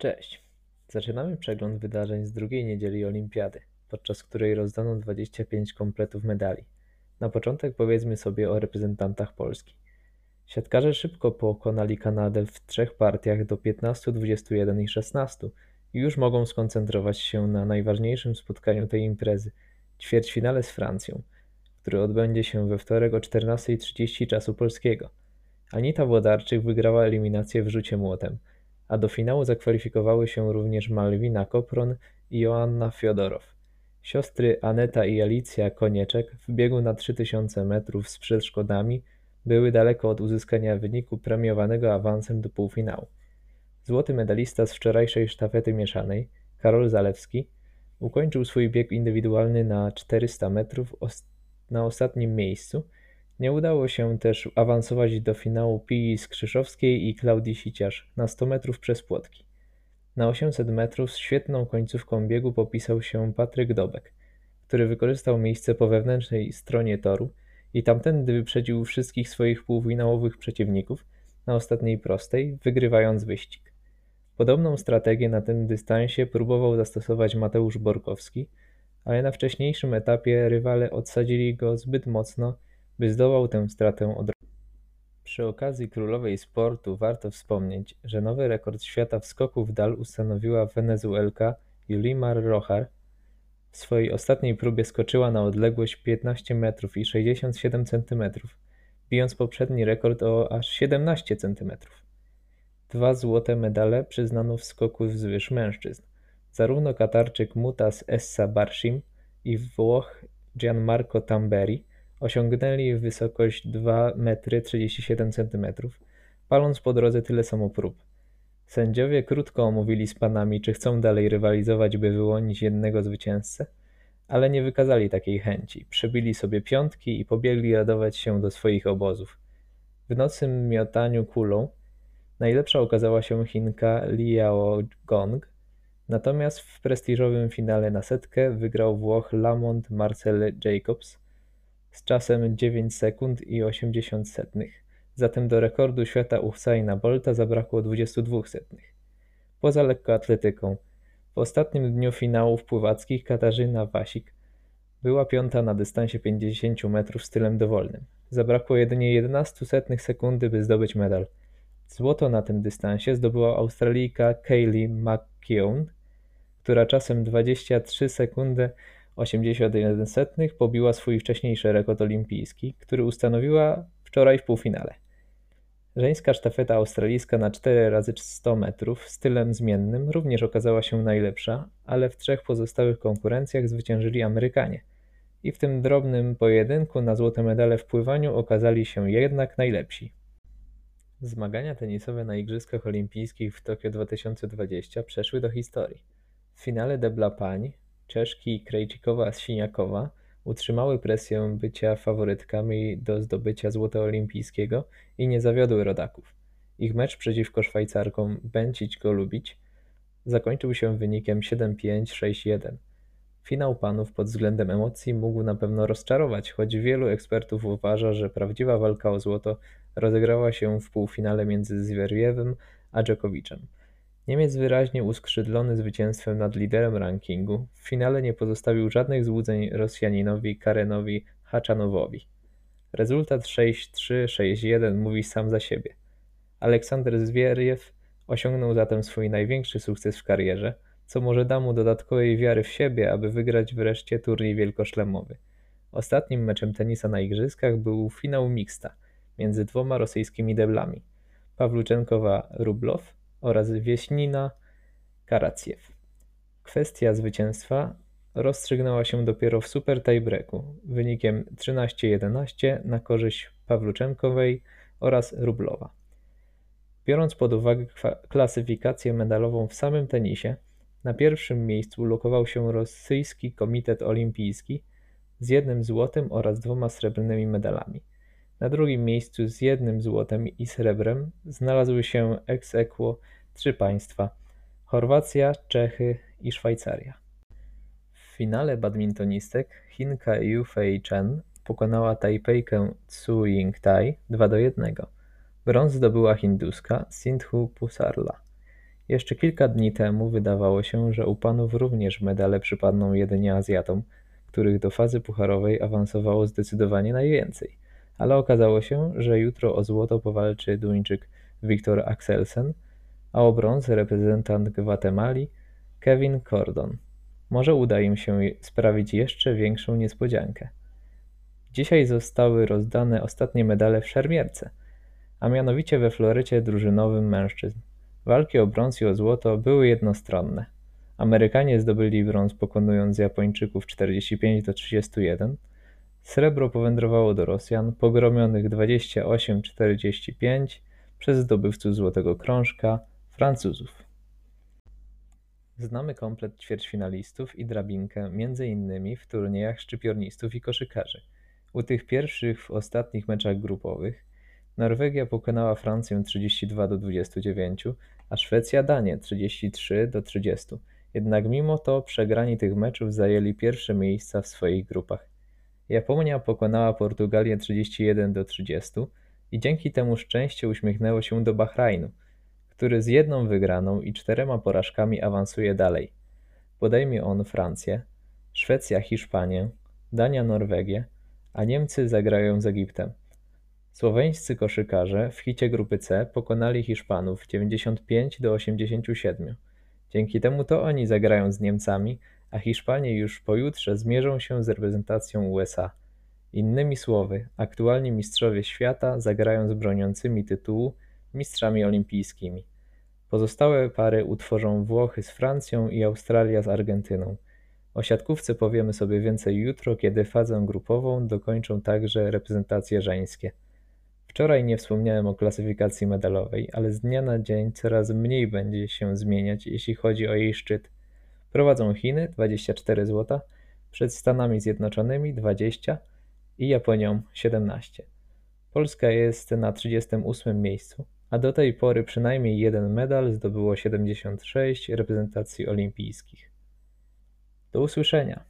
Cześć. Zaczynamy przegląd wydarzeń z drugiej niedzieli Olimpiady, podczas której rozdano 25 kompletów medali. Na początek powiedzmy sobie o reprezentantach Polski. Siatkarze szybko pokonali Kanadę w trzech partiach do 15, 21 i 16 i już mogą skoncentrować się na najważniejszym spotkaniu tej imprezy ćwierćfinale z Francją, który odbędzie się we wtorek o 14.30 czasu polskiego. Anita Włodarczyk wygrała eliminację w rzucie młotem – a do finału zakwalifikowały się również Malwina Kopron i Joanna Fiodorow. Siostry Aneta i Alicja Konieczek w biegu na 3000 metrów z przeszkodami były daleko od uzyskania wyniku premiowanego awansem do półfinału. Złoty medalista z wczorajszej sztafety mieszanej, Karol Zalewski, ukończył swój bieg indywidualny na 400 metrów na ostatnim miejscu – nie udało się też awansować do finału Pii Skrzyszowskiej i Klaudii Siciarz na 100 metrów przez płotki. Na 800 metrów świetną końcówką biegu popisał się Patryk Dobek, który wykorzystał miejsce po wewnętrznej stronie toru i tamtędy wyprzedził wszystkich swoich półfinałowych przeciwników na ostatniej prostej, wygrywając wyścig. Podobną strategię na tym dystansie próbował zastosować Mateusz Borkowski, ale na wcześniejszym etapie rywale odsadzili go zbyt mocno by zdołał tę stratę odrobić. Przy okazji królowej sportu warto wspomnieć, że nowy rekord świata w skoku w dal ustanowiła Wenezuelka Yulimar Rojar. W swojej ostatniej próbie skoczyła na odległość 15 metrów i 67 cm, bijąc poprzedni rekord o aż 17 cm. Dwa złote medale przyznano w skoku wzwyż mężczyzn. Zarówno Katarczyk Mutas Essa Barshim i Włoch Gianmarco Tamberi Osiągnęli wysokość 2 metry 37 cm, paląc po drodze tyle samo prób. Sędziowie krótko omówili z panami, czy chcą dalej rywalizować, by wyłonić jednego zwycięzcę, ale nie wykazali takiej chęci. Przebili sobie piątki i pobiegli radować się do swoich obozów. W nocnym miotaniu kulą najlepsza okazała się Chinka Liao Gong, natomiast w prestiżowym finale na setkę wygrał Włoch Lamont Marcel Jacobs, z czasem 9 sekund i 80 setnych, zatem do rekordu świata Usaina Bolta zabrakło 22 setnych. Poza lekkoatletyką, w ostatnim dniu finałów pływackich Katarzyna Wasik była piąta na dystansie 50 metrów stylem dowolnym. Zabrakło jedynie 11 setnych sekundy, by zdobyć medal. Złoto na tym dystansie zdobyła Australijka Kaylee McKeown, która czasem 23 sekundy 81 pobiła swój wcześniejszy rekord olimpijski, który ustanowiła wczoraj w półfinale. Żeńska sztafeta australijska na 4 razy 100 metrów stylem zmiennym również okazała się najlepsza, ale w trzech pozostałych konkurencjach zwyciężyli Amerykanie. I w tym drobnym pojedynku na złote medale w pływaniu okazali się jednak najlepsi. Zmagania tenisowe na Igrzyskach Olimpijskich w Tokio 2020 przeszły do historii. W finale debla pań Czeszki Krejcikowa-Siniakowa utrzymały presję bycia faworytkami do zdobycia złota olimpijskiego i nie zawiodły rodaków. Ich mecz przeciwko Szwajcarkom Bęcić-Golubić zakończył się wynikiem 7-5-6-1. Finał panów pod względem emocji mógł na pewno rozczarować, choć wielu ekspertów uważa, że prawdziwa walka o złoto rozegrała się w półfinale między Zwierwiewem a Dżokowiczem. Niemiec wyraźnie uskrzydlony zwycięstwem nad liderem rankingu w finale nie pozostawił żadnych złudzeń Rosjaninowi Karenowi Haczanowowi. Rezultat 6-3-6-1 mówi sam za siebie. Aleksander Zwieriew osiągnął zatem swój największy sukces w karierze, co może da mu dodatkowej wiary w siebie, aby wygrać wreszcie turniej wielkoszlemowy. Ostatnim meczem tenisa na igrzyskach był finał mixta między dwoma rosyjskimi deblami. Pawluczenkowa-Rublow oraz Wieśnina Karaciew. Kwestia zwycięstwa rozstrzygnęła się dopiero w super tiebreaku wynikiem 13-11 na korzyść Pawluczenkowej oraz Rublowa. Biorąc pod uwagę klasyfikację medalową w samym tenisie, na pierwszym miejscu ulokował się rosyjski Komitet Olimpijski z jednym złotym oraz dwoma srebrnymi medalami. Na drugim miejscu z jednym złotem i srebrem znalazły się ex aequo trzy państwa: Chorwacja, Czechy i Szwajcaria. W finale badmintonistek Chinka Yufei Chen pokonała Tajpejkę Tsu Ying-tai 2 do 1. Brąz zdobyła hinduska Sindhu Pusarla. Jeszcze kilka dni temu wydawało się, że u panów również medale przypadną jedynie Azjatom, których do fazy pucharowej awansowało zdecydowanie najwięcej. Ale okazało się, że jutro o złoto powalczy Duńczyk Viktor Axelsen, a o brąz reprezentant Gwatemali Kevin Cordon. Może uda im się sprawić jeszcze większą niespodziankę. Dzisiaj zostały rozdane ostatnie medale w szermierce, a mianowicie we florycie drużynowym mężczyzn. Walki o brąz i o złoto były jednostronne. Amerykanie zdobyli brąz pokonując Japończyków 45 do 31. Srebro powędrowało do Rosjan, pogromionych 28-45 przez zdobywców złotego krążka Francuzów. Znamy komplet ćwierćfinalistów i drabinkę między innymi w turniejach szczypiornistów i koszykarzy. U tych pierwszych w ostatnich meczach grupowych Norwegia pokonała Francję 32 do 29, a Szwecja Danię 33 do 30. Jednak mimo to przegrani tych meczów zajęli pierwsze miejsca w swoich grupach. Japonia pokonała Portugalię 31 do 30 i dzięki temu szczęście uśmiechnęło się do Bahrajnu, który z jedną wygraną i czterema porażkami awansuje dalej. Podejmie on Francję, Szwecja Hiszpanię, Dania Norwegię, a Niemcy zagrają z Egiptem. Słoweńscy koszykarze w hicie grupy C pokonali Hiszpanów 95 do 87. Dzięki temu to oni zagrają z Niemcami, a Hiszpanie już pojutrze zmierzą się z reprezentacją USA. Innymi słowy, aktualni mistrzowie świata zagrają z broniącymi tytułu mistrzami olimpijskimi. Pozostałe pary utworzą Włochy z Francją i Australia z Argentyną. O siatkówce powiemy sobie więcej jutro, kiedy fazę grupową dokończą także reprezentacje żeńskie. Wczoraj nie wspomniałem o klasyfikacji medalowej, ale z dnia na dzień coraz mniej będzie się zmieniać, jeśli chodzi o jej szczyt. Prowadzą Chiny 24 zł, przed Stanami Zjednoczonymi 20 i Japonią 17. Polska jest na 38 miejscu, a do tej pory przynajmniej jeden medal zdobyło 76 reprezentacji olimpijskich. Do usłyszenia.